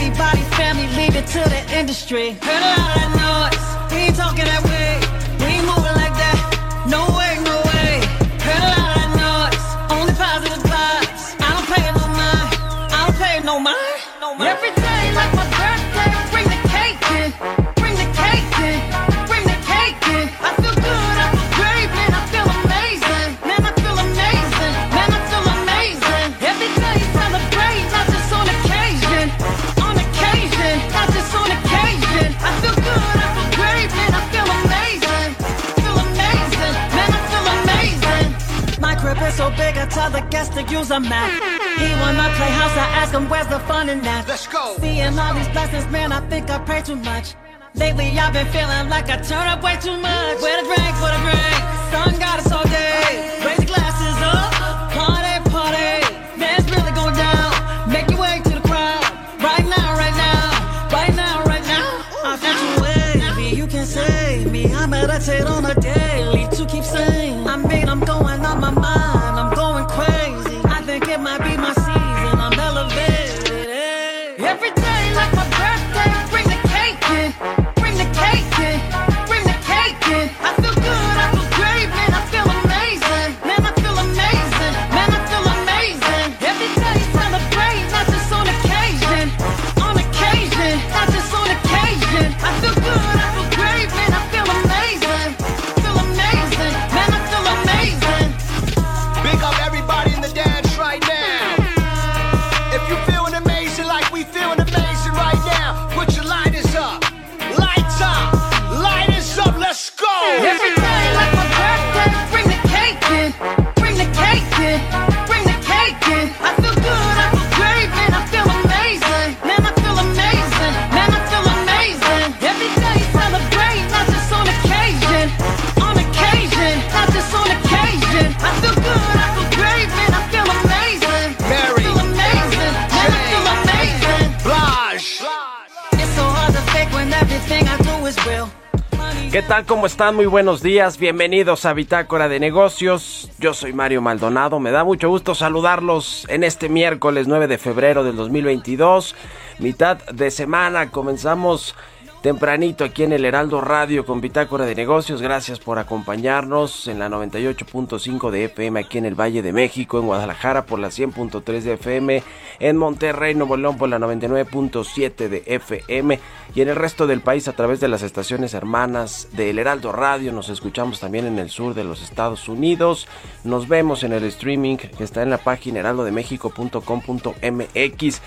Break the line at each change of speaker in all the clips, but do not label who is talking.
Everybody, family leader to the industry. Heard a lot of noise. We ain't talking that way. We ain't moving like that. No way, no way. Heard a lot of noise. Only positive vibes. I don't pay no mind. I don't pay no mind. No mind. Every day like my so big, I tell the guests to use a map. He wanna playhouse, I ask him where's the fun in that.
Let's go.
Seeing all these blessings, man, I think I pray too much. Lately I've been feeling like I turn up way too much. Where the drink, for the drink, sun got us all day. Raise the glasses up, party, party. Man, it's really going down. Make your way to the crowd. Right now, right now, right now, right now. I feel you wavy, you can save me. I meditate on a
tal? ¿Cómo están? Muy buenos días. Bienvenidos a Bitácora de Negocios. Yo soy Mario Maldonado. Me da mucho gusto saludarlos en este miércoles 9 de febrero del 2022. Mitad de semana. Comenzamos tempranito aquí en el Heraldo Radio con Bitácora de Negocios. Gracias por acompañarnos en la 98.5 de FM aquí en el Valle de México, en Guadalajara por la 100.3 de FM, en Monterrey, Nuevo León por la 99.7 de FM y en el resto del país a través de las estaciones hermanas del Heraldo Radio. Nos escuchamos también en el sur de los Estados Unidos. Nos vemos en el streaming que está en la página heraldodemexico.com.mx.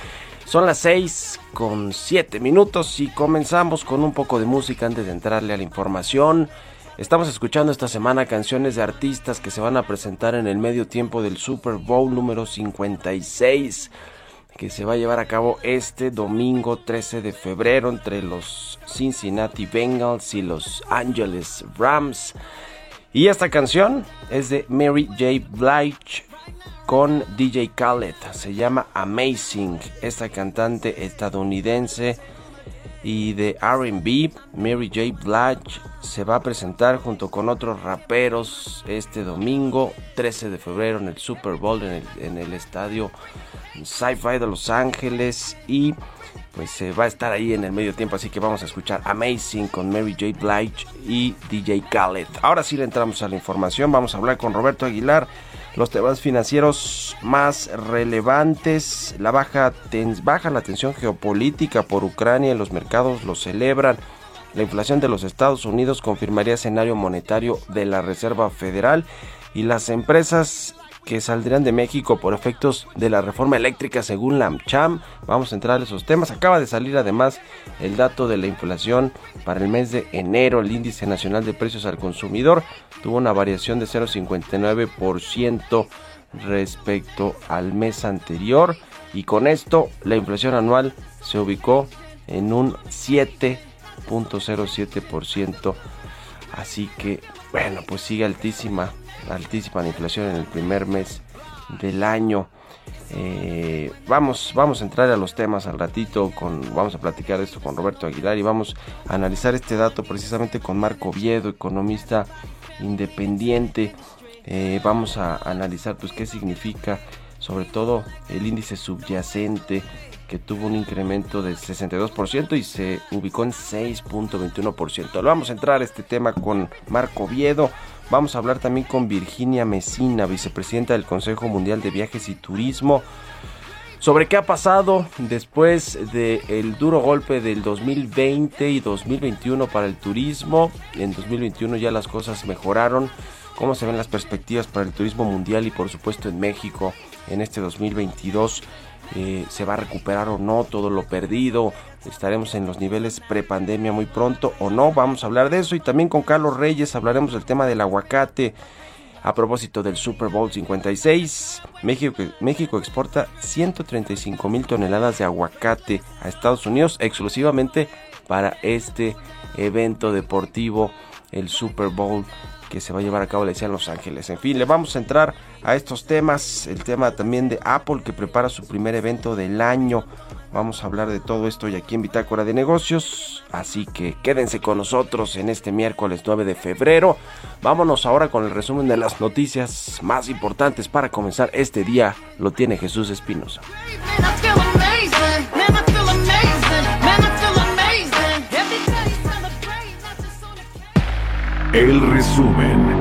Son las 6 con 7 minutos y comenzamos con un poco de música antes de entrarle a la información. Estamos escuchando esta semana canciones de artistas que se van a presentar en el medio tiempo del Super Bowl número 56 que se va a llevar a cabo este domingo 13 de febrero entre los Cincinnati Bengals y los Angeles Rams. Y esta canción es de Mary J. Blige con DJ Khaled. Se llama Amazing. Esta cantante estadounidense y de RB, Mary J. Blige, se va a presentar junto con otros raperos este domingo 13 de febrero en el Super Bowl en el, estadio Sci-Fi de Los Ángeles y pues se va a estar ahí en el medio tiempo, así que vamos a escuchar Amazing con Mary J. Blige y DJ Khaled. Ahora sí le entramos a la información, vamos a hablar con Roberto Aguilar los temas financieros más relevantes, la baja, ten, baja la tensión geopolítica por Ucrania, los mercados lo celebran. La inflación de los Estados Unidos confirmaría escenario monetario de la Reserva Federal y las empresas que saldrían de México por efectos de la reforma eléctrica según la AmCham. Vamos a entrar a esos temas. Acaba de salir además el dato de la inflación para el mes de enero. El índice nacional de precios al consumidor tuvo una variación de 0,59% respecto al mes anterior. Y con esto la inflación anual se ubicó en un 7.07%. Así que, bueno, pues sigue altísima altísima inflación en el primer mes del año. Eh, vamos, vamos a entrar a los temas al ratito, con, vamos a platicar esto con Roberto Aguilar y vamos a analizar este dato precisamente con Marco Viedo, economista independiente. Eh, vamos a analizar pues qué significa sobre todo el índice subyacente que tuvo un incremento del 62% y se ubicó en 6.21%. Vamos a entrar a este tema con Marco Viedo. Vamos a hablar también con Virginia Mesina, vicepresidenta del Consejo Mundial de Viajes y Turismo, sobre qué ha pasado después del duro golpe del 2020 y 2021 para el turismo. En 2021 ya las cosas mejoraron. ¿Cómo se ven las perspectivas para el turismo mundial y por supuesto en México en este 2022? Eh, se va a recuperar o no todo lo perdido, estaremos en los niveles prepandemia muy pronto o no, vamos a hablar de eso y también con Carlos Reyes hablaremos del tema del aguacate. A propósito del Super Bowl 56, México, México exporta 135 mil toneladas de aguacate a Estados Unidos exclusivamente para este evento deportivo, el Super Bowl que se va a llevar a cabo, le decía, en Los Ángeles. En fin, le vamos a entrar a estos temas, el tema también de Apple que prepara su primer evento del año. Vamos a hablar de todo esto y aquí en Bitácora de Negocios. Así que quédense con nosotros en este miércoles 9 de febrero. Vámonos ahora con el resumen de las noticias más importantes para comenzar este día. Lo tiene Jesús Espinosa.
El resumen.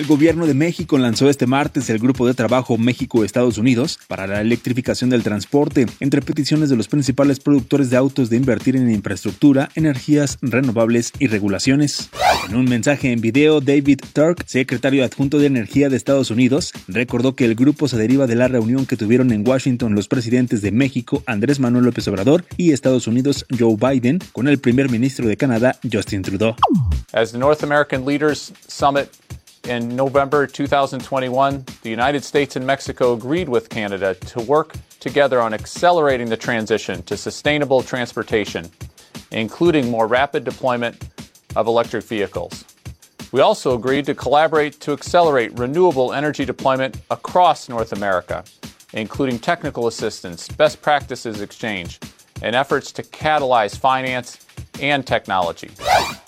El gobierno de México lanzó este martes el Grupo de Trabajo México-Estados Unidos para la electrificación del transporte, entre peticiones de los principales productores de autos de invertir en infraestructura, energías renovables y regulaciones. En un mensaje en video, David Turk, secretario adjunto de Energía de Estados Unidos, recordó que el grupo se deriva de la reunión que tuvieron en Washington los presidentes de México, Andrés Manuel López Obrador, y Estados Unidos, Joe Biden, con el primer ministro de Canadá, Justin Trudeau.
As the North American Leaders Summit In November 2021, the United States and Mexico agreed with Canada to work together on accelerating the transition to sustainable transportation, including more rapid deployment of electric vehicles. We also agreed to collaborate to accelerate renewable energy deployment across North America, including technical assistance, best practices exchange, and efforts to catalyze finance and technology.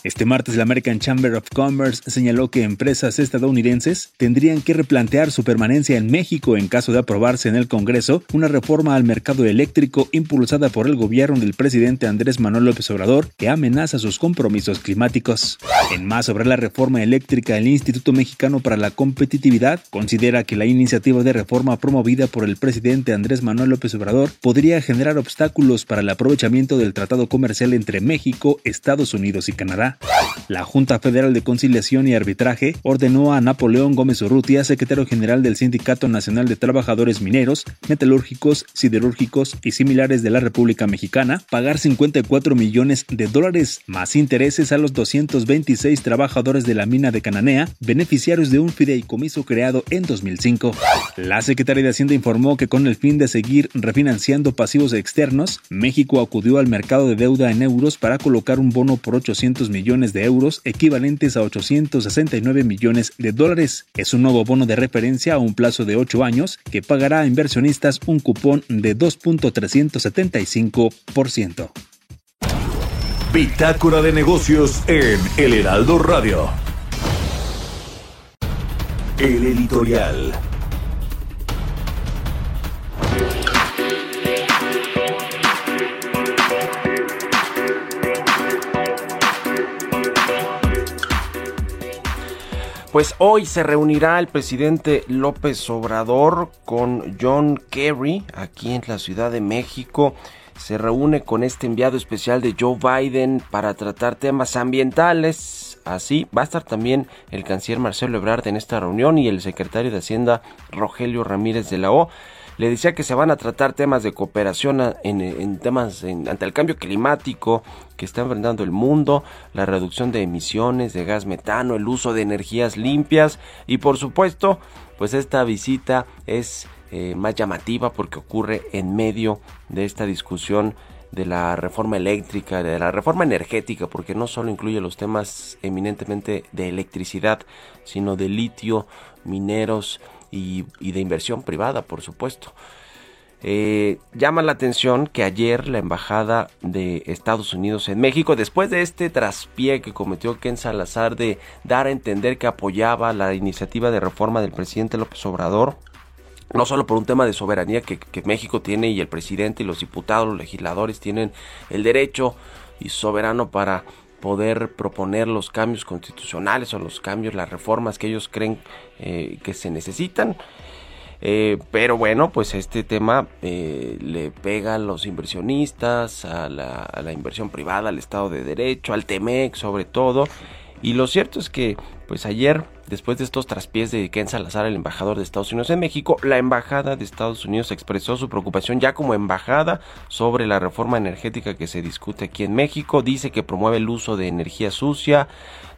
Este martes la American Chamber of Commerce señaló que empresas estadounidenses tendrían que replantear su permanencia en México en caso de aprobarse en el Congreso una reforma al mercado eléctrico impulsada por el gobierno del presidente Andrés Manuel López Obrador que amenaza sus compromisos climáticos. En más sobre la reforma eléctrica, el Instituto Mexicano para la Competitividad considera que la iniciativa de reforma promovida por el presidente Andrés Manuel López Obrador podría generar obstáculos para el aprovechamiento del tratado comercial entre México, Estados Unidos y Canadá. La Junta Federal de Conciliación y Arbitraje ordenó a Napoleón Gómez Urrutia, secretario general del Sindicato Nacional de Trabajadores Mineros, Metalúrgicos, Siderúrgicos y similares de la República Mexicana, pagar 54 millones de dólares más intereses a los 226 trabajadores de la mina de Cananea, beneficiarios de un fideicomiso creado en 2005. La Secretaría de Hacienda informó que con el fin de seguir refinanciando pasivos externos, México acudió al mercado de deuda en euros para colocar un bono por 800 millones millones de euros, equivalentes a 869 millones de dólares. Es un nuevo bono de referencia a un plazo de 8 años que pagará a inversionistas un cupón de 2.375%.
Bitácora de negocios en El Heraldo Radio. El editorial.
Pues hoy se reunirá el presidente López Obrador con John Kerry aquí en la Ciudad de México. se reúne con este enviado especial de Joe Biden para tratar temas ambientales. Así va a estar también el canciller Marcelo Ebrard en esta reunión y el secretario de Hacienda Rogelio Ramírez de la O. Le decía que se van a tratar temas de cooperación en, temas ante el cambio climático que está enfrentando el mundo, la reducción de emisiones de gas metano, el uso de energías limpias y por supuesto, pues esta visita es eh, más llamativa porque ocurre en medio de esta discusión de la reforma eléctrica, de la reforma energética, porque no solo incluye los temas eminentemente de electricidad, sino de litio, mineros y, de inversión privada, por supuesto. Eh, llama la atención que ayer la embajada de Estados Unidos en México, después de este traspié que cometió Ken Salazar de dar a entender que apoyaba la iniciativa de reforma del presidente López Obrador, no solo por un tema de soberanía que, México tiene y el presidente y los diputados, los legisladores tienen el derecho y soberano para poder proponer los cambios constitucionales o los cambios, las reformas que ellos creen eh, que se necesitan. Eh, pero bueno, pues este tema eh, le pega a los inversionistas, a la, inversión privada, al Estado de Derecho, al TEMEC sobre todo. Y lo cierto es que, pues ayer Después de estos traspiés de Ken Salazar, el embajador de Estados Unidos en México, la embajada de Estados Unidos expresó su preocupación ya como embajada sobre la reforma energética que se discute aquí en México. Dice que promueve el uso de energía sucia.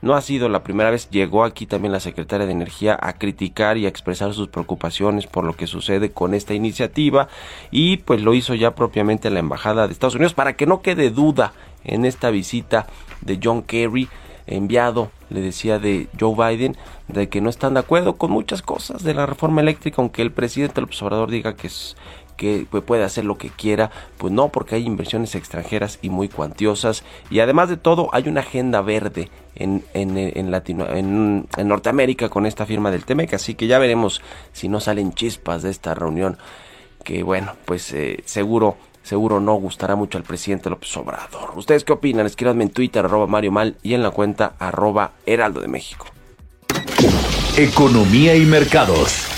No ha sido la primera vez, llegó aquí también la secretaria de Energía a criticar y a expresar sus preocupaciones por lo que sucede con esta iniciativa y pues lo hizo ya propiamente la embajada de Estados Unidos para que no quede duda en esta visita de John Kerry enviado, le decía de Joe Biden, de que no están de acuerdo con muchas cosas de la reforma eléctrica, aunque el presidente López Obrador diga que es que puede hacer lo que quiera, pues no, porque hay inversiones extranjeras y muy cuantiosas. Y además de todo hay una agenda verde en, en, en, Latino, en, en Norteamérica con esta firma del TEMEC, así que ya veremos si no salen chispas de esta reunión, que bueno, pues eh, seguro seguro no gustará mucho al presidente López Obrador. ¿Ustedes qué opinan? Escríbanme en Twitter, arroba Mario Mal, y en la cuenta arroba Heraldo de México.
Economía y mercados.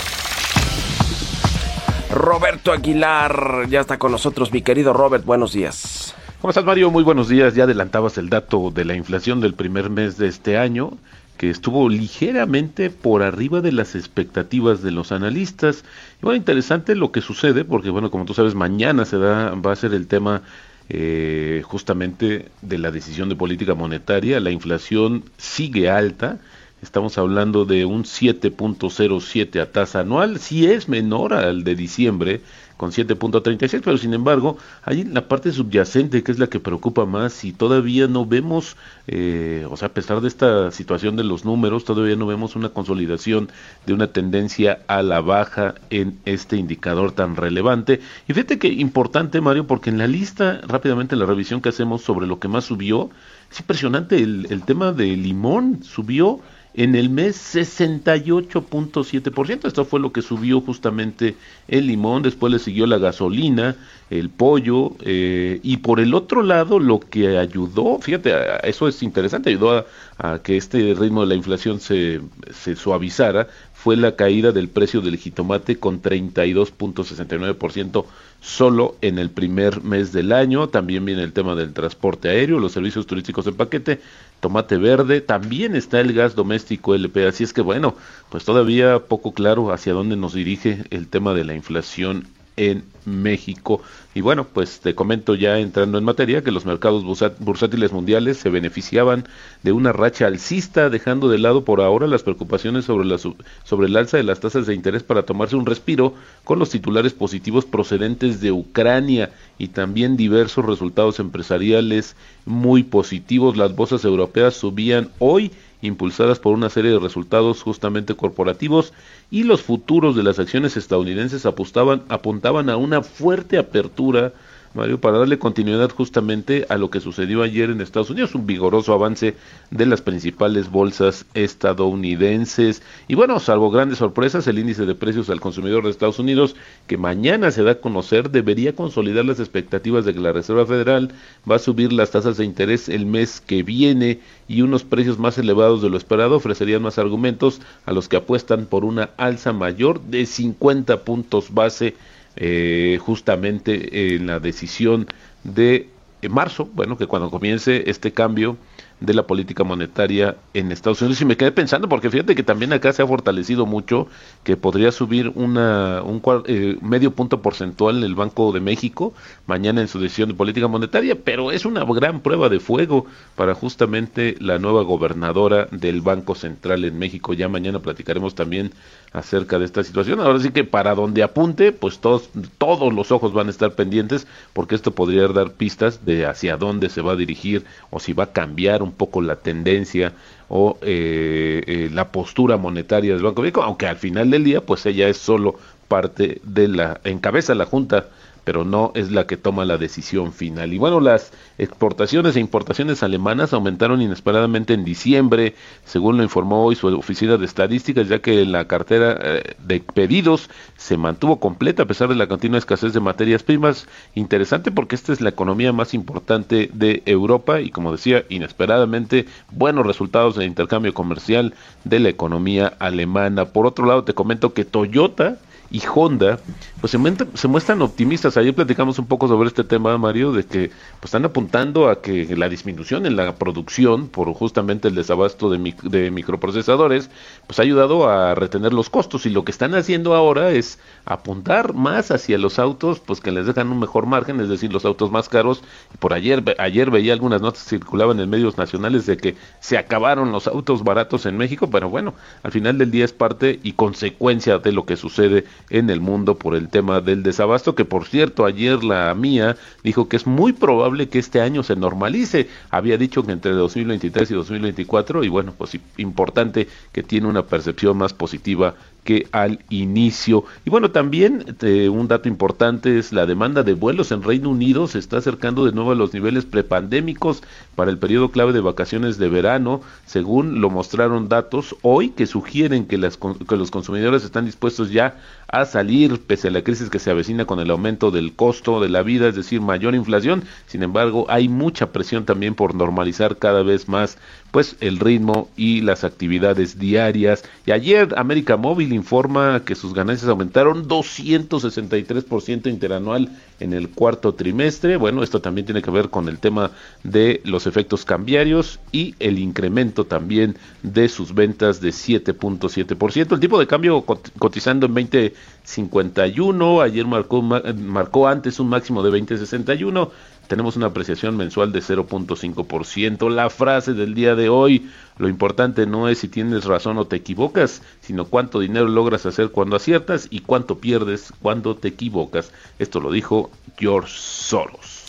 Roberto Aguilar ya está con nosotros, mi querido Robert, buenos días.
¿Cómo estás Mario? Muy buenos días. Ya adelantabas el dato de la inflación del primer mes de este año que estuvo ligeramente por arriba de las expectativas de los analistas. Bueno, interesante lo que sucede, porque bueno, como tú sabes, mañana se va a ser el tema eh, justamente de la decisión de política monetaria. La inflación sigue alta. Estamos hablando de un 7.07 a tasa anual, si es menor al de diciembre, con 7.36, pero sin embargo, hay la parte subyacente que es la que preocupa más y todavía no vemos, eh, o sea, a pesar de esta situación de los números, todavía no vemos una consolidación de una tendencia a la baja en este indicador tan relevante. Y fíjate que importante, Mario, porque en la lista, rápidamente la revisión que hacemos sobre lo que más subió, es impresionante, el, el tema de limón subió en el mes 68.7%. Esto fue lo que subió justamente el limón, después le siguió la gasolina, el pollo, eh, y por el otro lado lo que ayudó, fíjate, eso es interesante, ayudó a, que este ritmo de la inflación se, se suavizara, fue la caída del precio del jitomate con 32.69% solo en el primer mes del año. También viene el tema del transporte aéreo, los servicios turísticos en paquete, tomate verde, también está el gas doméstico LP. Así es que bueno, pues todavía poco claro hacia dónde nos dirige el tema de la inflación en México. Y bueno, pues te comento ya entrando en materia que los mercados bursátiles mundiales se beneficiaban de una racha alcista, dejando de lado por ahora las preocupaciones sobre, la, sobre el alza de las tasas de interés para tomarse un respiro con los titulares positivos procedentes de Ucrania y también diversos resultados empresariales muy positivos. Las bolsas europeas subían hoy impulsadas por una serie de resultados justamente corporativos y los futuros de las acciones estadounidenses apuntaban a una fuerte apertura Mario, para darle continuidad justamente a lo que sucedió ayer en Estados Unidos, un vigoroso avance de las principales bolsas estadounidenses. Y bueno, salvo grandes sorpresas, el índice de precios al consumidor de Estados Unidos, que mañana se da a conocer, debería consolidar las expectativas de que la Reserva Federal va a subir las tasas de interés el mes que viene y unos precios más elevados de lo esperado ofrecerían más argumentos a los que apuestan por una alza mayor de 50 puntos base eh, justamente en la decisión de marzo, bueno, que cuando comience este cambio de la política monetaria en Estados Unidos. Y me quedé pensando porque fíjate que también acá se ha fortalecido mucho que podría subir una un eh, medio punto porcentual el Banco de México mañana en su decisión de política monetaria pero es una gran prueba de fuego para justamente la nueva gobernadora del Banco Central en México. Ya mañana platicaremos también acerca de esta situación. Ahora sí que para donde apunte pues todos todos los ojos van a estar pendientes porque esto podría dar pistas de hacia dónde se va a dirigir o si va a cambiar un poco la tendencia o eh, eh, la postura monetaria del Banco de aunque al final del día, pues ella es solo parte de la, encabeza la Junta pero no es la que toma la decisión final. Y bueno, las exportaciones e importaciones alemanas aumentaron inesperadamente en diciembre, según lo informó hoy su oficina de estadísticas, ya que la cartera eh, de pedidos se mantuvo completa a pesar de la continua escasez de materias primas. Interesante porque esta es la economía más importante de Europa y como decía, inesperadamente buenos resultados en intercambio comercial de la economía alemana. Por otro lado, te comento que Toyota y Honda, pues se, muestran optimistas. Ayer platicamos un poco sobre este tema, Mario, de que pues, están apuntando a que la disminución en la producción por justamente el desabasto de, de microprocesadores, pues ha ayudado a retener los costos y lo que están haciendo ahora es apuntar más hacia los autos, pues que les dejan un mejor margen, es decir, los autos más caros. Por ayer, ayer veía algunas notas que circulaban en medios nacionales de que se acabaron los autos baratos en México, pero bueno, al final del día es parte y consecuencia de lo que sucede en el mundo por el tema del desabasto, que por cierto ayer la mía dijo que es muy probable que este año se normalice, había dicho que entre 2023 y 2024 y bueno, pues importante que tiene una percepción más positiva que al inicio. Y bueno, también eh, un dato importante es la demanda de vuelos en Reino Unido se está acercando de nuevo a los niveles prepandémicos para el periodo clave de vacaciones de verano, según lo mostraron datos hoy que sugieren que, que los consumidores están dispuestos ya a salir pese a la crisis que se avecina con el aumento del costo de la vida, es decir, mayor inflación. Sin embargo, hay mucha presión también por normalizar cada vez más pues el ritmo y las actividades diarias. Y ayer América Móvil informa que sus ganancias aumentaron 263% interanual en el cuarto trimestre. Bueno, esto también tiene que ver con el tema de los efectos cambiarios y el incremento también de sus ventas de 7.7%. El tipo de cambio cotizando en 20.51, ayer marcó, marcó antes un máximo de 20.61 tenemos una apreciación mensual de 0.5%. La frase del día de hoy, lo importante no es si tienes razón o te equivocas, sino cuánto dinero logras hacer cuando aciertas y cuánto pierdes cuando te equivocas. Esto lo dijo George Soros.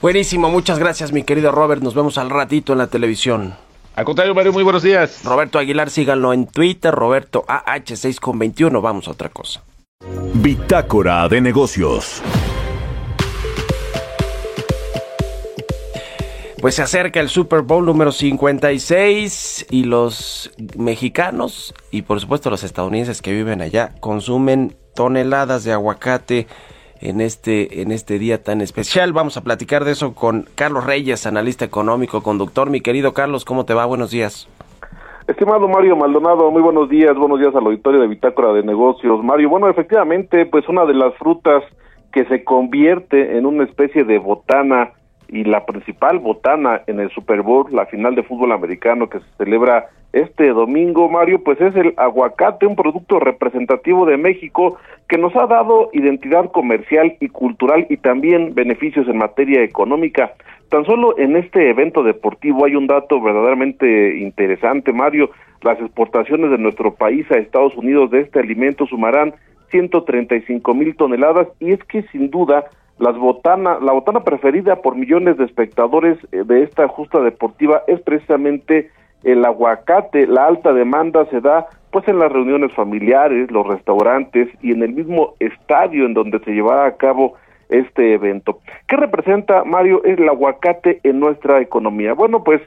Buenísimo, muchas gracias mi querido Robert, nos vemos al ratito en la televisión.
Al contrario, Mario, muy buenos días.
Roberto Aguilar, síganlo en Twitter, Roberto AH6 con 21, vamos a otra cosa.
Bitácora de negocios.
Pues se acerca el Super Bowl número 56 y los mexicanos y por supuesto los estadounidenses que viven allá consumen toneladas de aguacate en este, en este día tan especial. Vamos a platicar de eso con Carlos Reyes, analista económico, conductor. Mi querido Carlos, ¿cómo te va? Buenos días.
Estimado Mario Maldonado, muy buenos días, buenos días al auditorio de Bitácora de Negocios. Mario, bueno, efectivamente, pues una de las frutas que se convierte en una especie de botana y la principal botana en el Super Bowl, la final de fútbol americano que se celebra este domingo, Mario, pues es el aguacate, un producto representativo de México que nos ha dado identidad comercial y cultural y también beneficios en materia económica. Tan solo en este evento deportivo hay un dato verdaderamente interesante, Mario. Las exportaciones de nuestro país a Estados Unidos de este alimento sumarán 135 mil toneladas y es que sin duda las botana, la botana preferida por millones de espectadores eh, de esta justa deportiva es precisamente el aguacate. La alta demanda se da pues en las reuniones familiares, los restaurantes y en el mismo estadio en donde se llevará a cabo este evento. ¿Qué representa, Mario, el aguacate en nuestra economía? Bueno, pues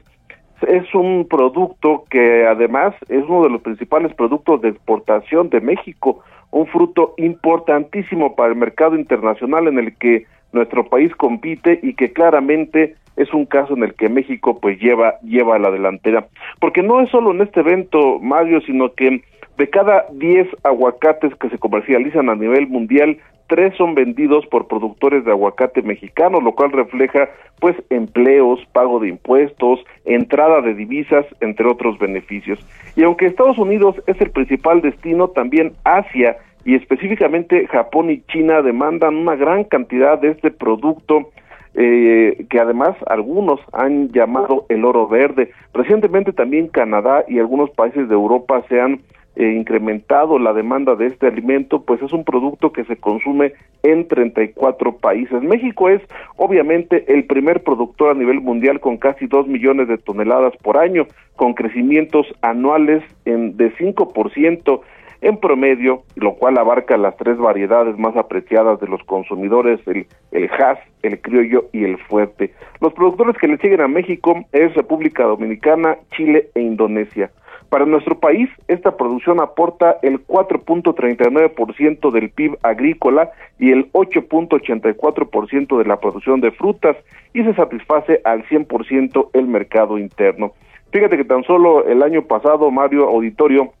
es un producto que además es uno de los principales productos de exportación de México un fruto importantísimo para el mercado internacional en el que nuestro país compite y que claramente es un caso en el que México pues lleva lleva a la delantera. Porque no es solo en este evento Mario sino que de cada 10 aguacates que se comercializan a nivel mundial tres son vendidos por productores de aguacate mexicanos, lo cual refleja pues empleos, pago de impuestos, entrada de divisas, entre otros beneficios. Y aunque Estados Unidos es el principal destino, también Asia y específicamente Japón y China demandan una gran cantidad de este producto eh, que además algunos han llamado el oro verde. Recientemente también Canadá y algunos países de Europa se han eh, incrementado la demanda de este alimento, pues es un producto que se consume en 34 países. México es obviamente el primer productor a nivel mundial con casi 2 millones de toneladas por año, con crecimientos anuales en, de 5% en promedio, lo cual abarca las tres variedades más apreciadas de los consumidores, el, el Hass, el criollo y el fuerte. Los productores que le siguen a México es República Dominicana, Chile e Indonesia. Para nuestro país, esta producción aporta el 4.39% del PIB agrícola y el 8.84% de la producción de frutas y se satisface al 100% el mercado interno. Fíjate que tan solo el año pasado, Mario Auditorio,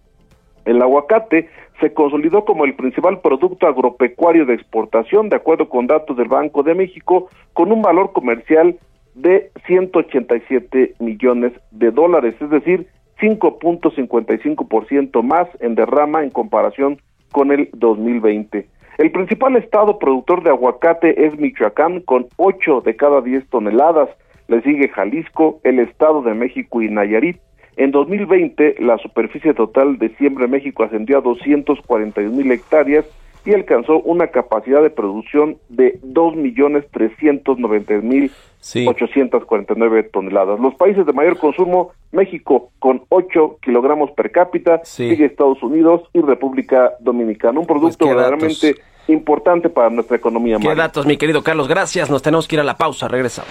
el aguacate se consolidó como el principal producto agropecuario de exportación, de acuerdo con datos del Banco de México, con un valor comercial de 187 millones de dólares, es decir, 5.55% más en derrama en comparación con el 2020. El principal estado productor de aguacate es Michoacán con 8 de cada 10 toneladas, le sigue Jalisco, el Estado de México y Nayarit. En 2020 la superficie total de siembra en México ascendió a 241 mil hectáreas y alcanzó una capacidad de producción de 2.390.849 toneladas. Los países de mayor consumo, México con 8 kilogramos per cápita, sigue Estados Unidos y República Dominicana. Un producto
Pues, ¿qué
verdaderamente importante para nuestra economía.
Qué
Mario.
datos, mi querido Carlos. Gracias. Nos tenemos que ir a la pausa. Regresamos.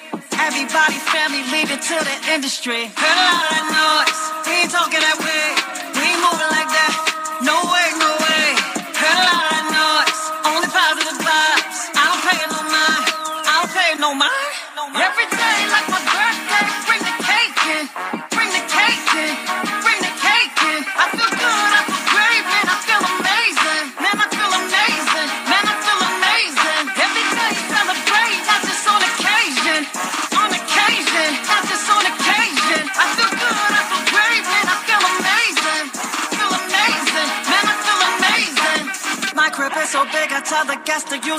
Everybody, family leaving to the industry. Heard a lot of that noise. We ain't talking that way. We ain't moving like that. No way, no way. Heard a lot of noise. Only positive vibes. I don't pay no mind. I don't pay no mind. No mind. Every day like my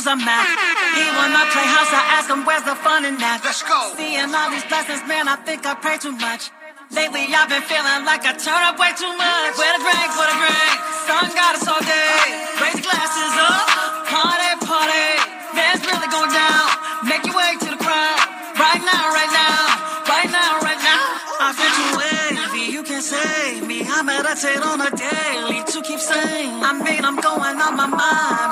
guests to use a map. He wanna play house, I ask him where's the fun in that.
Let's go.
Seeing all these blessings, man, I think I pray too much. Lately, I've been feeling like I turn up way too much. Where the drink, for the drink. Sun got us all day. Raise the glasses up. Party, party. Man, it's really going down. Make your way to the crowd. Right now, right now. Right now, right now. I feel too wavy. You can save me. I meditate on a daily to keep sane. I mean, I'm going on my mind.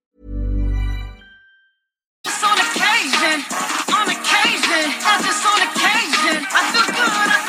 Just on occasion. On occasion. Not just on occasion. I feel good. I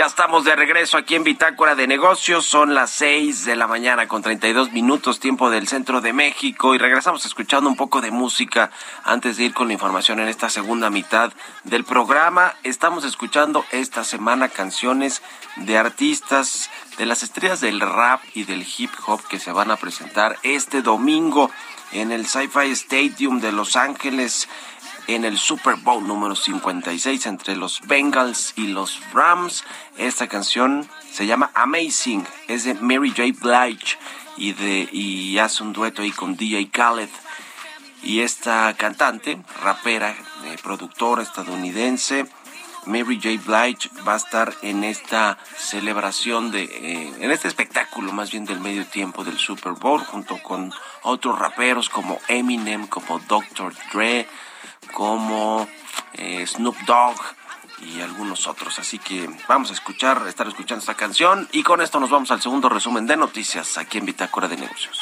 Ya estamos de regreso aquí en Bitácora de Negocios. Son las 6 de la mañana con 32 minutos, tiempo del centro de México. Y regresamos escuchando un poco de música antes de ir con la información en esta segunda mitad del programa. Estamos escuchando esta semana canciones de artistas, de las estrellas del rap y del hip hop que se van a presentar este domingo en el Sci-Fi Stadium de Los Ángeles en el Super Bowl número 56 entre los Bengals y los Rams. Esta canción se llama Amazing, es de Mary J. Blige y, de, y hace un dueto ahí con DJ Khaled. Y esta cantante, rapera, eh, productora estadounidense, Mary J. Blige va a estar en esta celebración de, eh, en este espectáculo más bien del medio tiempo del Super Bowl, junto con otros raperos como Eminem, como Dr. Dre, como eh, Snoop Dogg y algunos otros. Así que vamos a escuchar, estar escuchando esta canción y con esto nos vamos al segundo resumen de noticias aquí en Bitácora de Negocios.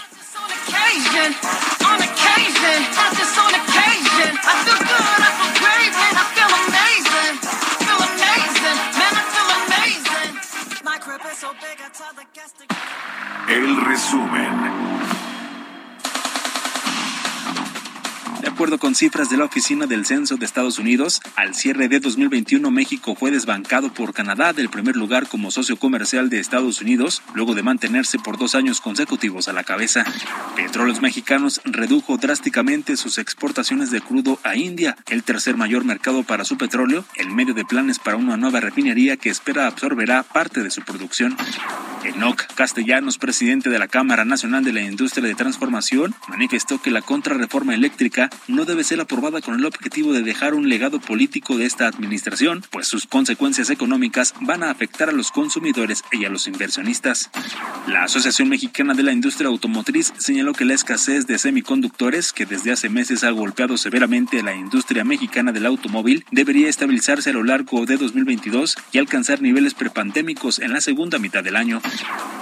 El resumen.
De acuerdo con cifras de la Oficina del Censo de Estados Unidos, al cierre de 2021 México fue desbancado por Canadá del primer lugar como socio comercial de Estados Unidos, luego de mantenerse por dos años consecutivos a la cabeza. Petróleos Mexicanos redujo drásticamente sus exportaciones de crudo a India, el tercer mayor mercado para su petróleo, en medio de planes para una nueva refinería que espera absorberá parte de su producción. Enoc Castellanos, presidente de la Cámara Nacional de la Industria de Transformación, manifestó que la contrarreforma eléctrica no debe ser aprobada con el objetivo de dejar un legado político de esta administración, pues sus consecuencias económicas van a afectar a los consumidores y a los inversionistas. La Asociación Mexicana de la Industria Automotriz señaló que la escasez de semiconductores, que desde hace meses ha golpeado severamente a la industria mexicana del automóvil, debería estabilizarse a lo largo de 2022 y alcanzar niveles prepandémicos en la segunda mitad del año.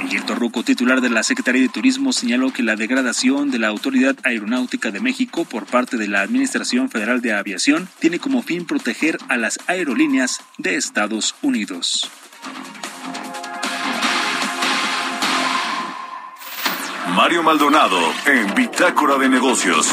Miguel Torruco, titular de la Secretaría de Turismo, señaló que la degradación de la Autoridad Aeronáutica de México por parte de la Administración Federal de Aviación tiene como fin proteger a las aerolíneas de Estados Unidos.
Mario Maldonado en Bitácora de Negocios.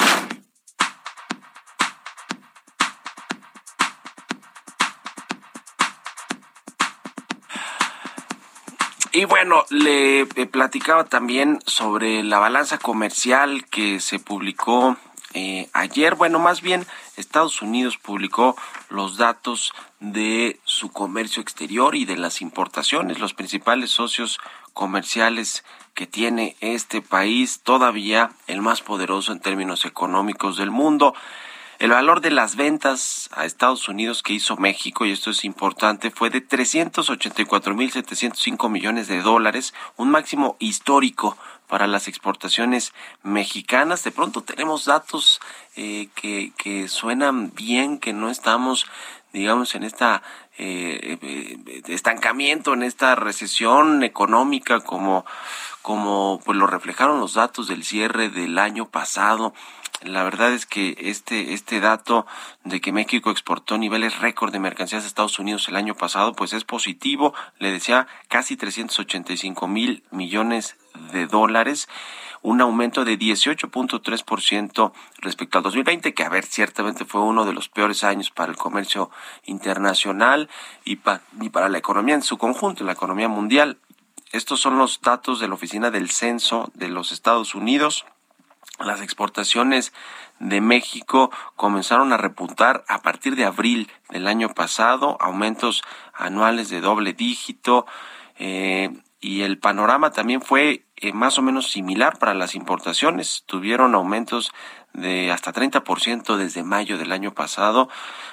Y bueno, le eh, platicaba también sobre la balanza comercial que se publicó eh, ayer. Bueno, más bien Estados Unidos publicó los datos de su comercio exterior y de las importaciones, los principales socios comerciales que tiene este país, todavía el más poderoso en términos económicos del mundo. El valor de las ventas a Estados Unidos que hizo México, y esto es importante, fue de 384.705 millones de dólares, un máximo histórico para las exportaciones mexicanas. De pronto tenemos datos eh, que, que suenan bien, que no estamos digamos, en esta eh, eh, estancamiento, en esta recesión económica, como, como pues lo reflejaron los datos del cierre del año pasado. La verdad es que este, este dato de que México exportó niveles récord de mercancías a Estados Unidos el año pasado, pues es positivo. Le decía casi 385 mil millones de dólares un aumento de 18.3% respecto al 2020, que a ver, ciertamente fue uno de los peores años para el comercio internacional y, y para la economía en su conjunto, la economía mundial. Estos son los datos de la Oficina del Censo de los Estados Unidos. Las exportaciones de México comenzaron a repuntar a partir de abril del año pasado, aumentos anuales de doble dígito eh, y el panorama también fue eh, más o menos similar para las importaciones. Tuvieron aumentos de hasta 30% desde mayo del año pasado,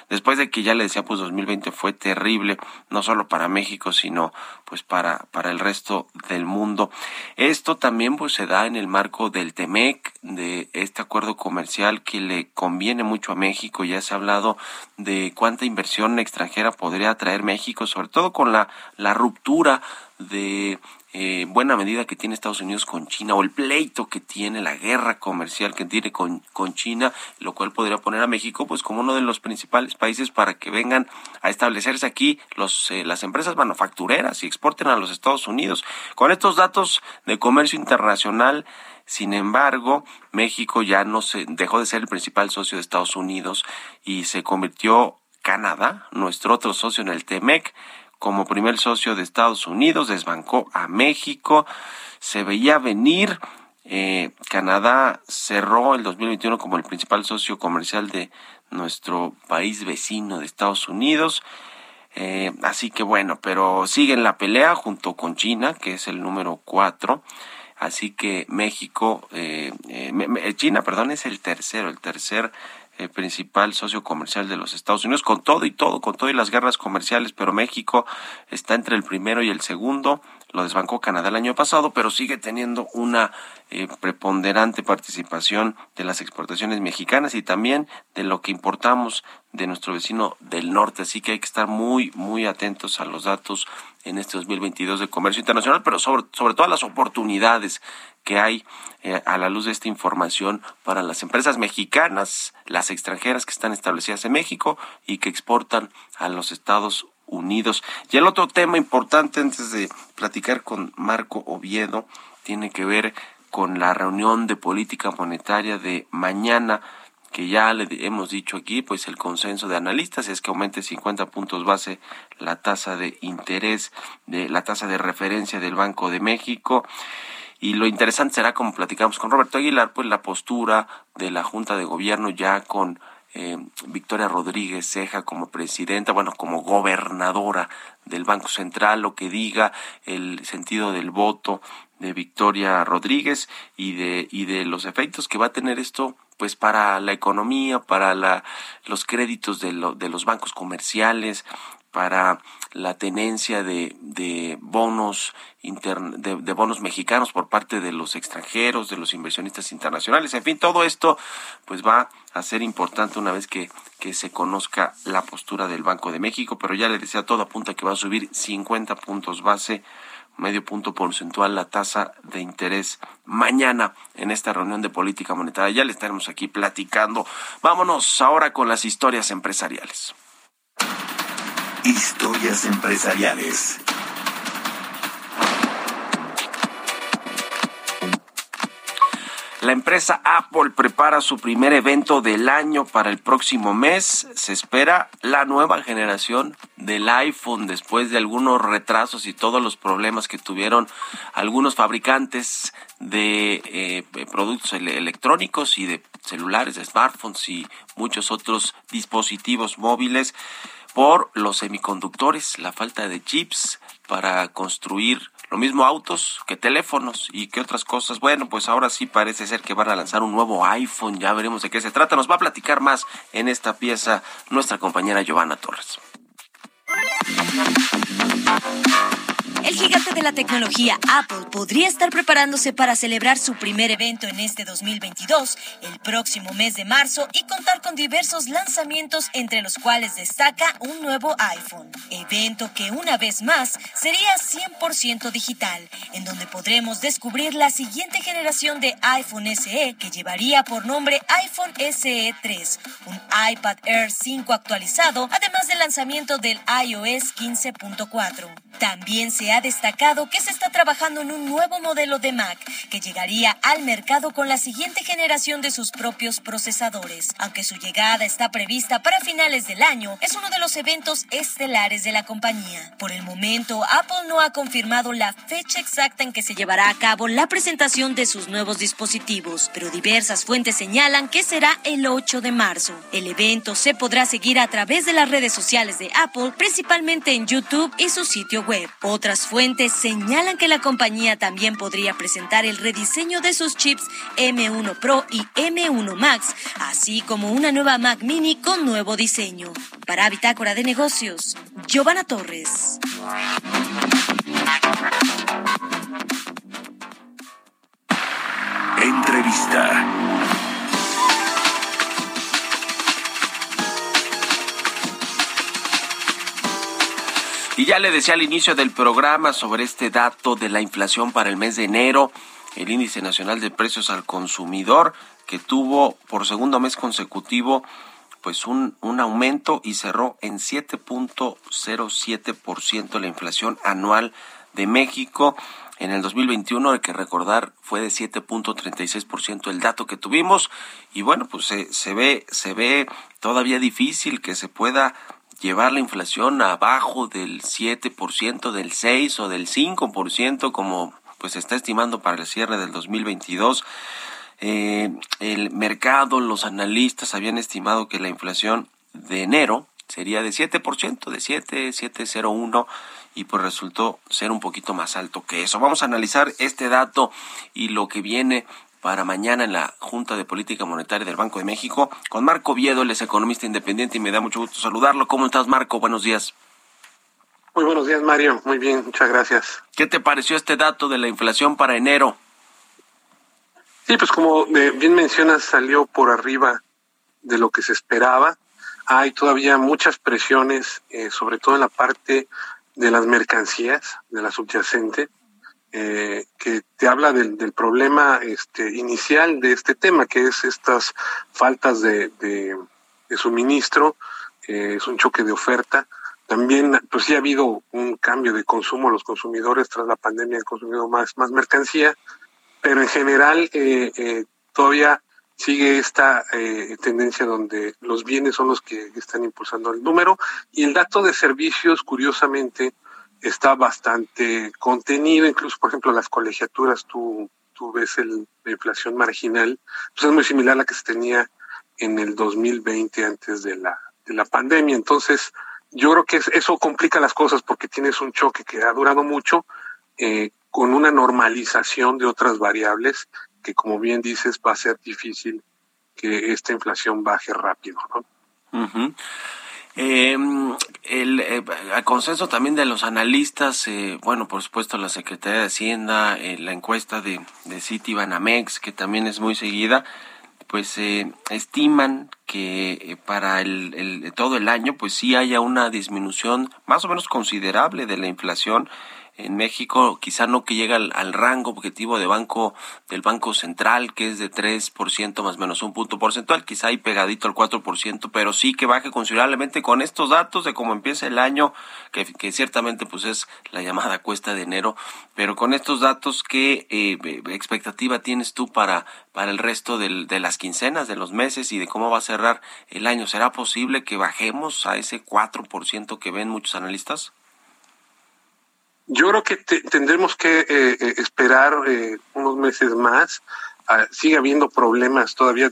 después de que ya le decía, pues 2020 fue terrible, no solo para México, sino pues para, para el resto del mundo. Esto también pues se da en el marco del TEMEC, de este acuerdo comercial que le conviene mucho a México. Ya se ha hablado de cuánta inversión extranjera podría atraer México, sobre todo con la, la ruptura de eh, buena medida que tiene Estados Unidos con China o el pleito que tiene, la guerra comercial que tiene con, con China, lo cual podría poner a México pues como uno de los principales países para que vengan a establecerse aquí los, eh, las empresas manufactureras y exporten a los Estados Unidos. Con estos datos de comercio internacional, sin embargo, México ya no se dejó de ser el principal socio de Estados Unidos y se convirtió Canadá, nuestro otro socio en el TEMEC, como primer socio de Estados Unidos, desbancó a México, se veía venir. Eh, Canadá cerró el 2021 como el principal socio comercial de nuestro país vecino de Estados Unidos. Eh, así que bueno, pero sigue la pelea junto con China, que es el número cuatro. Así que México, eh, China, perdón, es el tercero, el tercer eh, principal socio comercial de los Estados Unidos, con todo y todo, con todo y las guerras comerciales, pero México está entre el primero y el segundo, lo desbancó Canadá el año pasado, pero sigue teniendo una eh, preponderante participación de las exportaciones mexicanas y también de lo que importamos de nuestro vecino del norte. Así que hay que estar muy, muy atentos a los datos en este 2022 de comercio internacional, pero sobre, sobre todo a las oportunidades que hay eh, a la luz de esta información para las empresas mexicanas, las extranjeras que están establecidas en México y que exportan a los Estados Unidos. Y el otro tema importante antes de platicar con Marco Oviedo tiene que ver con la reunión de política monetaria de mañana que ya le hemos dicho aquí, pues el consenso de analistas es que aumente 50 puntos base la tasa de interés de la tasa de referencia del Banco de México. Y lo interesante será, como platicamos con Roberto Aguilar, pues la postura de la Junta de Gobierno ya con eh, Victoria Rodríguez Ceja como presidenta, bueno, como gobernadora del Banco Central, lo que diga el sentido del voto de Victoria Rodríguez y de, y de los efectos que va a tener esto pues para la economía, para la, los créditos de, de los bancos comerciales, para la tenencia de, de bonos de, de, bonos mexicanos por parte de los extranjeros, de los inversionistas internacionales. En fin, todo esto pues va a ser importante una vez que, que se conozca la postura del Banco de México, pero ya le decía, todo apunta que va a subir 50 puntos base, medio punto porcentual la tasa de interés mañana en esta reunión de política monetaria. Ya le estaremos aquí platicando. Vámonos ahora con las historias empresariales.
Historias empresariales.
La empresa Apple prepara su primer evento del año para el próximo mes. Se espera la nueva generación del iPhone después de algunos retrasos y todos los problemas que tuvieron algunos fabricantes de eh, productos electrónicos y de celulares, de smartphones y muchos otros dispositivos móviles por los semiconductores, la falta de chips para construir lo mismo autos que teléfonos y que otras cosas. Bueno, pues ahora sí parece ser que van a lanzar un nuevo iPhone, ya veremos de qué se trata. Nos va a platicar más en esta pieza nuestra compañera Giovanna Torres.
El gigante de la tecnología Apple podría estar preparándose para celebrar su primer evento en este 2022, el próximo mes de marzo, y contar con diversos lanzamientos, entre los cuales destaca un nuevo iPhone. Evento que una vez más sería 100% digital, en donde podremos descubrir la siguiente generación de iPhone SE que llevaría por nombre iPhone SE 3, un iPad Air 5 actualizado, además del lanzamiento del iOS 15.4. También se ha destacado que se está trabajando en un nuevo modelo de Mac que llegaría al mercado con la siguiente generación de sus propios procesadores. Aunque su llegada está prevista para finales del año, es uno de los eventos estelares de la compañía. Por el momento, Apple no ha confirmado la fecha exacta en que se llevará a cabo la presentación de sus nuevos dispositivos, pero diversas fuentes señalan que será el 8 de marzo. El evento se podrá seguir a través de las redes sociales de Apple, principalmente en YouTube y su sitio web. Otras fuentes señalan que la compañía también podría presentar el rediseño de sus chips M1 Pro y M1 Max, así como una nueva Mac Mini con nuevo diseño. Para Bitácora de Negocios, Giovanna Torres.
Entrevista.
Y ya le decía al inicio del programa sobre este dato de la inflación para el mes de enero, el índice nacional de precios al consumidor que tuvo por segundo mes consecutivo pues un, un aumento y cerró en 7.07% la inflación anual de México. En el 2021, hay que recordar, fue de 7.36% el dato que tuvimos y bueno, pues se, se ve se ve todavía difícil que se pueda llevar la inflación abajo del 7%, del 6 o del 5% como pues se está estimando para el cierre del 2022. Eh, el mercado, los analistas habían estimado que la inflación de enero sería de 7%, de 7, 7,01 y pues resultó ser un poquito más alto que eso. Vamos a analizar este dato y lo que viene para mañana en la Junta de Política Monetaria del Banco de México con Marco Viedo, él es economista independiente y me da mucho gusto saludarlo. ¿Cómo estás, Marco? Buenos días.
Muy buenos días, Mario. Muy bien, muchas gracias.
¿Qué te pareció este dato de la inflación para enero?
Sí, pues como eh, bien mencionas, salió por arriba de lo que se esperaba. Hay todavía muchas presiones, eh, sobre todo en la parte de las mercancías, de la subyacente, eh, que te habla del, del, problema este, inicial de este tema, que es estas faltas de, de, suministro, eh, es un choque de oferta. También, pues sí ha habido un cambio de consumo, los consumidores tras la pandemia han consumido más, más mercancía, pero en general eh, eh todavía sigue esta tendencia donde los bienes son los que están impulsando el número y el dato de servicios, curiosamente, está bastante contenido, incluso, por ejemplo, las colegiaturas, tú, tú ves el, la inflación marginal, pues es muy similar a la que se tenía en el 2020 antes de la, de la pandemia. Entonces, yo creo que eso complica las cosas porque tienes un choque que ha durado mucho eh, con una normalización de otras variables que como bien dices va a ser difícil que esta inflación baje rápido, ¿no?
Eh, el, eh, consenso también de los analistas, eh, bueno, por supuesto la Secretaría de Hacienda, eh, la encuesta de, de Citibanamex, que también es muy seguida, pues eh, estiman que eh, para el, el, todo el año, pues sí haya una disminución más o menos considerable de la inflación en México, quizá no que llegue al, rango objetivo de banco del Banco Central, que es de 3% más o menos un punto porcentual, quizá ahí pegadito al 4%, pero sí que baje considerablemente con estos datos de cómo empieza el año, que, ciertamente pues es la llamada cuesta de enero, pero con estos datos, ¿qué eh, expectativa tienes tú para, para el resto de las quincenas, de los meses y de cómo va a cerrar el año? ¿Será posible que bajemos a ese 4% que ven muchos analistas?
Yo creo que te, tendremos que eh, eh, esperar eh, unos meses más. Ah, sigue habiendo problemas todavía.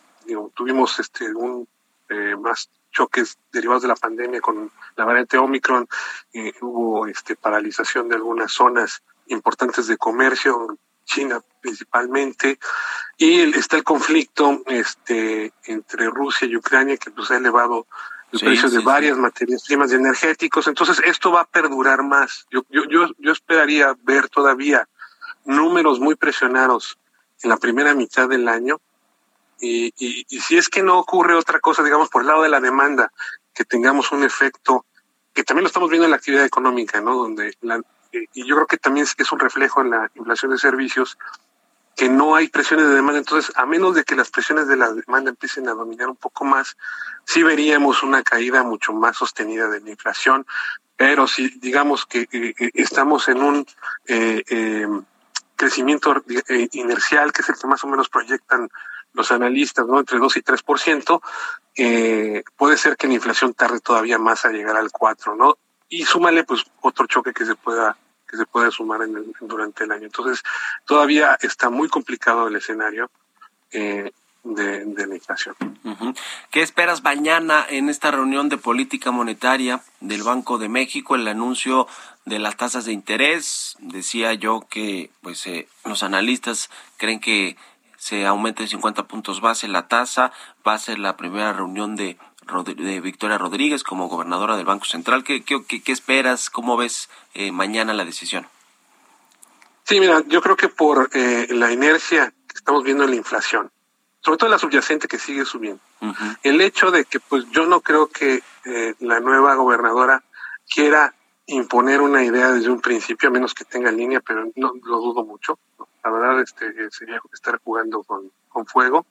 Tuvimos este un eh, más choques derivados de la pandemia con la variante Omicron. hubo este paralización de algunas zonas importantes de comercio, China principalmente, y está el conflicto este entre Rusia y Ucrania que pues ha elevado el sí, precio sí, de varias sí. materias primas y energéticos. Entonces, esto va a perdurar más. Yo, yo, yo, yo esperaría ver todavía números muy presionados en la primera mitad del año. Y, y, y, si es que no ocurre otra cosa, digamos, por el lado de la demanda, que tengamos un efecto, que también lo estamos viendo en la actividad económica, ¿no? Donde la, y yo creo que también es un reflejo en la inflación de servicios, que no hay presiones de demanda. Entonces, a menos de que las presiones de la demanda empiecen a dominar un poco más, sí veríamos una caída mucho más sostenida de la inflación. Pero si digamos que eh, estamos en un eh, eh, crecimiento inercial, que es el que más o menos proyectan los analistas, ¿no? Entre 2 y 3%, eh, puede ser que la inflación tarde todavía más a llegar al 4, ¿no? Y súmale, pues, otro choque que se pueda que se puede sumar en el, durante el año. Entonces, todavía está muy complicado el escenario eh, de, de, la inflación.
¿Qué esperas mañana en esta reunión de política monetaria del Banco de México? El anuncio de las tasas de interés. Decía yo que pues eh, los analistas creen que se aumente 50 puntos base la tasa. Va a ser la primera reunión de de Victoria Rodríguez como gobernadora del Banco Central. ¿Qué, qué, qué esperas? ¿Cómo ves eh, mañana la decisión?
Sí, mira, yo creo que por eh, la inercia que estamos viendo en la inflación, sobre todo la subyacente que sigue subiendo, uh -huh. el hecho de que pues yo no creo que eh, la nueva gobernadora quiera imponer una idea desde un principio, a menos que tenga línea, pero no lo dudo mucho. La verdad, este sería estar jugando con, con fuego.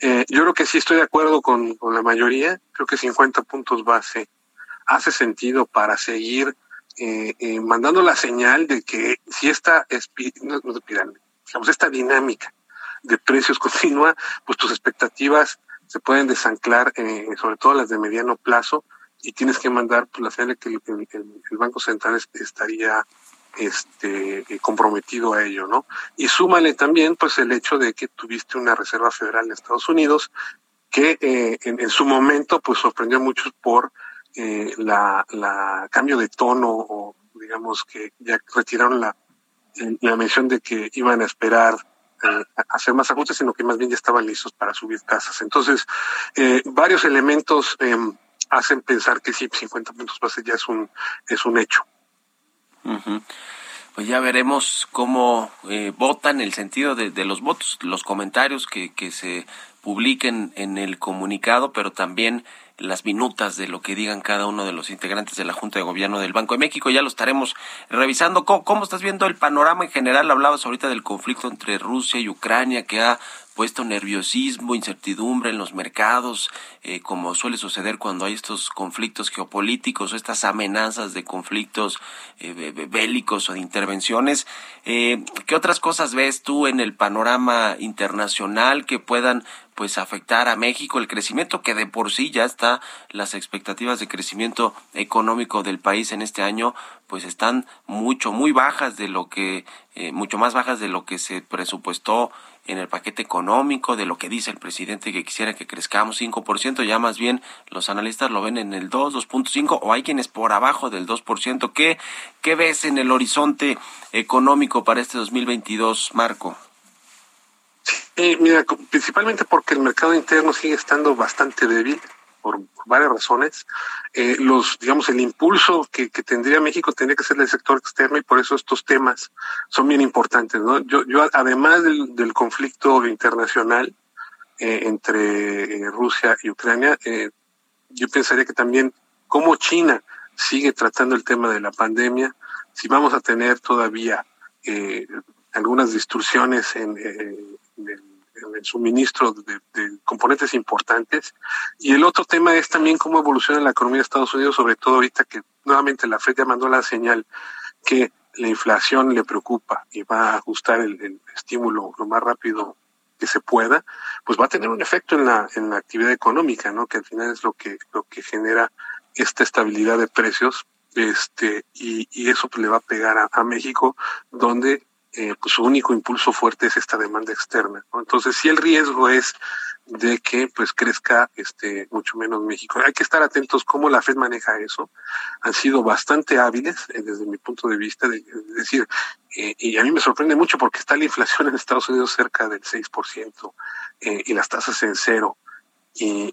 Eh, yo creo que sí estoy de acuerdo con, la mayoría. Creo que 50 puntos base hace sentido para seguir eh, eh, mandando la señal de que si esta, no, no digamos, esta dinámica de precios continua, pues tus expectativas se pueden desanclar, eh, sobre todo las de mediano plazo, y tienes que mandar pues, la señal que el, Banco Central estaría este comprometido a ello, ¿no? Y súmale también pues el hecho de que tuviste una Reserva Federal en Estados Unidos que eh, en, su momento pues sorprendió a muchos por eh, la, cambio de tono o digamos que ya retiraron la, la mención de que iban a esperar eh, hacer más ajustes, sino que más bien ya estaban listos para subir tasas. Entonces, eh, varios elementos eh, hacen pensar que sí, 50 puntos base ya es un, es un hecho.
Pues ya veremos cómo eh, votan, el sentido de, los votos, los comentarios que, que se publiquen en el comunicado, pero también las minutas de lo que digan cada uno de los integrantes de la Junta de Gobierno del Banco de México. Ya lo estaremos revisando. ¿Cómo, cómo estás viendo el panorama en general? Hablabas ahorita del conflicto entre Rusia y Ucrania que ha puesto nerviosismo, incertidumbre en los mercados, eh, como suele suceder cuando hay estos conflictos geopolíticos o estas amenazas de conflictos eh, bélicos o de intervenciones. Eh, ¿Qué otras cosas ves tú en el panorama internacional que puedan pues afectar a México el crecimiento que de por sí ya está las expectativas de crecimiento económico del país en este año pues están mucho muy bajas de lo que eh, mucho más bajas de lo que se presupuestó en el paquete económico, de lo que dice el presidente que quisiera que crezcamos 5%, ya más bien los analistas lo ven en el 2, 2.5 o hay quienes por abajo del 2%. ¿Qué, ¿Qué ves en el horizonte económico para este 2022, Marco?
Sí, mira, principalmente porque el mercado interno sigue estando bastante débil por, varias razones. Eh, los, digamos, el impulso que, que, tendría México tendría que ser del sector externo y por eso estos temas son bien importantes. Yo, yo además del, del conflicto internacional eh, entre eh, Rusia y Ucrania, yo pensaría que también cómo China sigue tratando el tema de la pandemia, si vamos a tener todavía algunas distorsiones en, en en el suministro de, de, componentes importantes. Y el otro tema es también cómo evoluciona la economía de Estados Unidos, sobre todo ahorita que nuevamente la Fed ya mandó la señal que la inflación le preocupa y va a ajustar el, el estímulo lo más rápido que se pueda, pues va a tener un efecto en la, en la actividad económica, ¿no? Que al final es lo que, lo que genera esta estabilidad de precios, este, y, y eso pues, le va a pegar a, a México, donde eh, pues su único impulso fuerte es esta demanda externa. Entonces, si el riesgo es de que pues crezca este mucho menos México. Hay que estar atentos cómo la Fed maneja eso. Han sido bastante hábiles eh, desde mi punto de vista, de, de decir, eh, y a mí me sorprende mucho porque está la inflación en Estados Unidos cerca del 6% eh, y las tasas en cero. Y,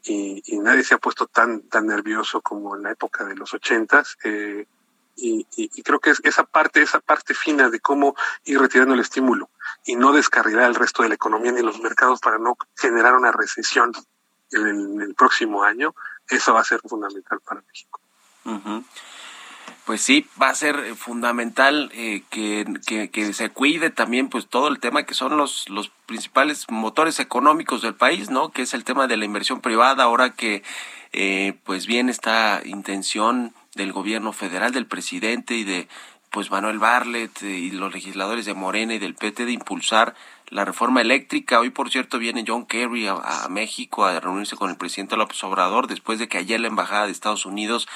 nadie se ha puesto tan tan nervioso como en la época de los ochentas. Eh, y, y, creo que es esa parte, esa parte fina de cómo ir retirando el estímulo y no descarrilar el resto de la economía ni los mercados para no generar una recesión en el, próximo año, eso va a ser fundamental para México.
Uh. Pues sí, va a ser fundamental eh, que, que, que, se cuide también pues todo el tema que son los, los principales motores económicos del país, ¿no? Que es el tema de la inversión privada, ahora que eh, pues bien esta intención del gobierno federal, del presidente y de pues Manuel Barlet y los legisladores de Morena y del PT de impulsar la reforma eléctrica. Hoy, por cierto, viene John Kerry a, México a reunirse con el presidente López Obrador después de que ayer la embajada de Estados Unidos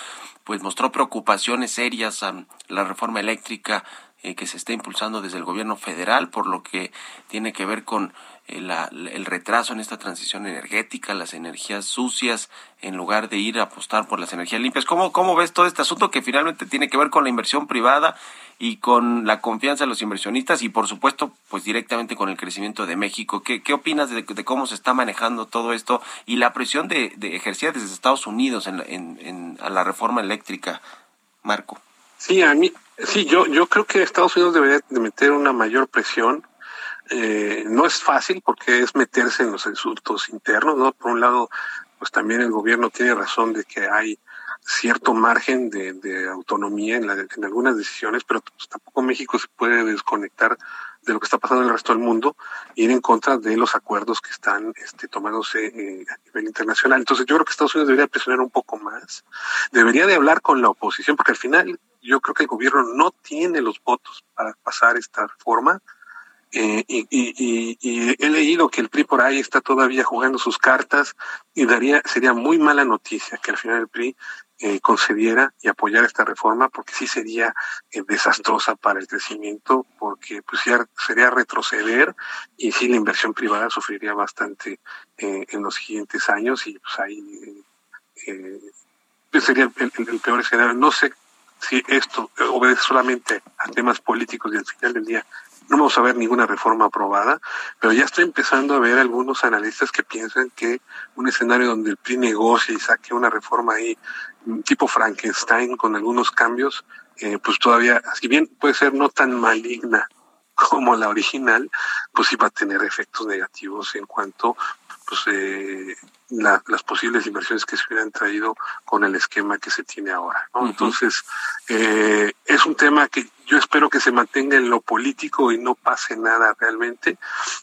pues mostró preocupaciones serias a la reforma eléctrica eh, que se está impulsando desde el gobierno federal por lo que tiene que ver con la, el retraso en esta transición energética, las energías sucias, en lugar de ir a apostar por las energías limpias. ¿Cómo, ¿Cómo ves todo este asunto que finalmente tiene que ver con la inversión privada y con la confianza de los inversionistas y, por supuesto, pues directamente con el crecimiento de México? ¿Qué, qué opinas de, cómo se está manejando todo esto y la presión de, de ejercida desde Estados Unidos en, en, en, a la reforma eléctrica, Marco?
Sí, a mí, sí, yo, yo creo que Estados Unidos debería de meter una mayor presión eh, no es fácil porque es meterse en los insultos internos, ¿no? Por un lado, pues también el gobierno tiene razón de que hay cierto margen de, autonomía en, en, algunas decisiones, pero pues, tampoco México se puede desconectar de lo que está pasando en el resto del mundo y ir en contra de los acuerdos que están este, tomándose eh, a nivel internacional. Entonces yo creo que Estados Unidos debería presionar un poco más, debería de hablar con la oposición, porque al final yo creo que el gobierno no tiene los votos para pasar esta reforma. Eh, y, y, y, he leído que el PRI por ahí está todavía jugando sus cartas y daría sería muy mala noticia que al final el PRI eh, concediera y apoyara esta reforma porque sí sería eh, desastrosa para el crecimiento porque pues sería retroceder y sí la inversión privada sufriría bastante eh, en los siguientes años y pues ahí pues sería el, peor escenario. No sé si esto obedece solamente a temas políticos y al final del día no vamos a ver ninguna reforma aprobada, pero ya estoy empezando a ver algunos analistas que piensan que un escenario donde el PRI negocie y saque una reforma ahí tipo Frankenstein con algunos cambios, eh, pues todavía, si bien puede ser no tan maligna como la original, pues sí va a tener efectos negativos en cuanto pues eh, las posibles inversiones que se hubieran traído con el esquema que se tiene ahora. ¿no? Entonces, eh, es un tema que yo espero que se mantenga en lo político y no pase nada realmente,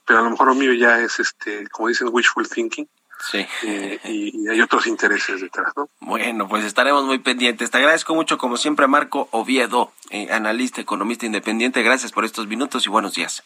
pero a lo mejor lo mío ya es, este como dicen, wishful thinking.
Sí.
Eh, y, hay otros intereses detrás, ¿no?
Bueno, pues estaremos muy pendientes. Te agradezco mucho, como siempre, Marco Oviedo, eh, analista, economista independiente. Gracias por estos minutos y buenos días.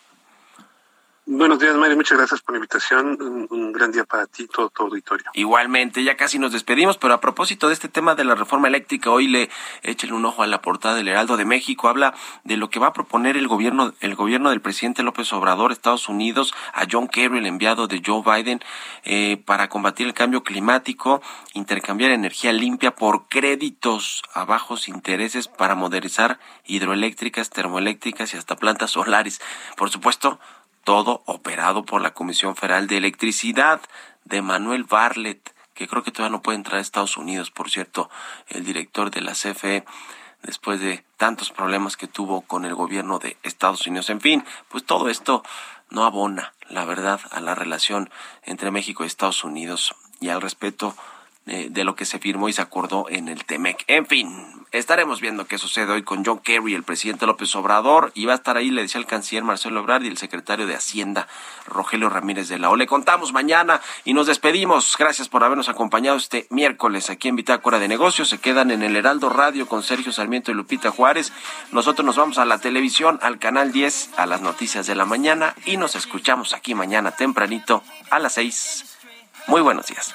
Buenos días, Mario. Muchas gracias por la invitación. Un, gran día para ti, todo tu auditorio.
Igualmente, ya casi nos despedimos, pero a propósito de este tema de la reforma eléctrica, hoy le echen un ojo a la portada del Heraldo de México. Habla de lo que va a proponer el gobierno, el gobierno del presidente López Obrador, Estados Unidos, a John Kerry, el enviado de Joe Biden, eh, para combatir el cambio climático, intercambiar energía limpia por créditos a bajos intereses para modernizar hidroeléctricas, termoeléctricas y hasta plantas solares. Por supuesto, todo operado por la Comisión Federal de Electricidad de Manuel Barlet, que creo que todavía no puede entrar a Estados Unidos, por cierto, el director de la CFE, después de tantos problemas que tuvo con el gobierno de Estados Unidos. En fin, pues todo esto no abona, la verdad, a la relación entre México y Estados Unidos y al respeto eh, de lo que se firmó y se acordó en el TEMEC. En fin, estaremos viendo qué sucede hoy con John Kerry, el presidente López Obrador, y va a estar ahí, le decía el canciller Marcelo Ebrard y el secretario de Hacienda, Rogelio Ramírez de la O. Le contamos mañana y nos despedimos. Gracias por habernos acompañado este miércoles aquí en Bitácora de Negocios. Se quedan en el Heraldo Radio con Sergio Sarmiento y Lupita Juárez. Nosotros nos vamos a la televisión, al canal 10, a las noticias de la mañana y nos escuchamos aquí mañana tempranito a las 6. Muy buenos días.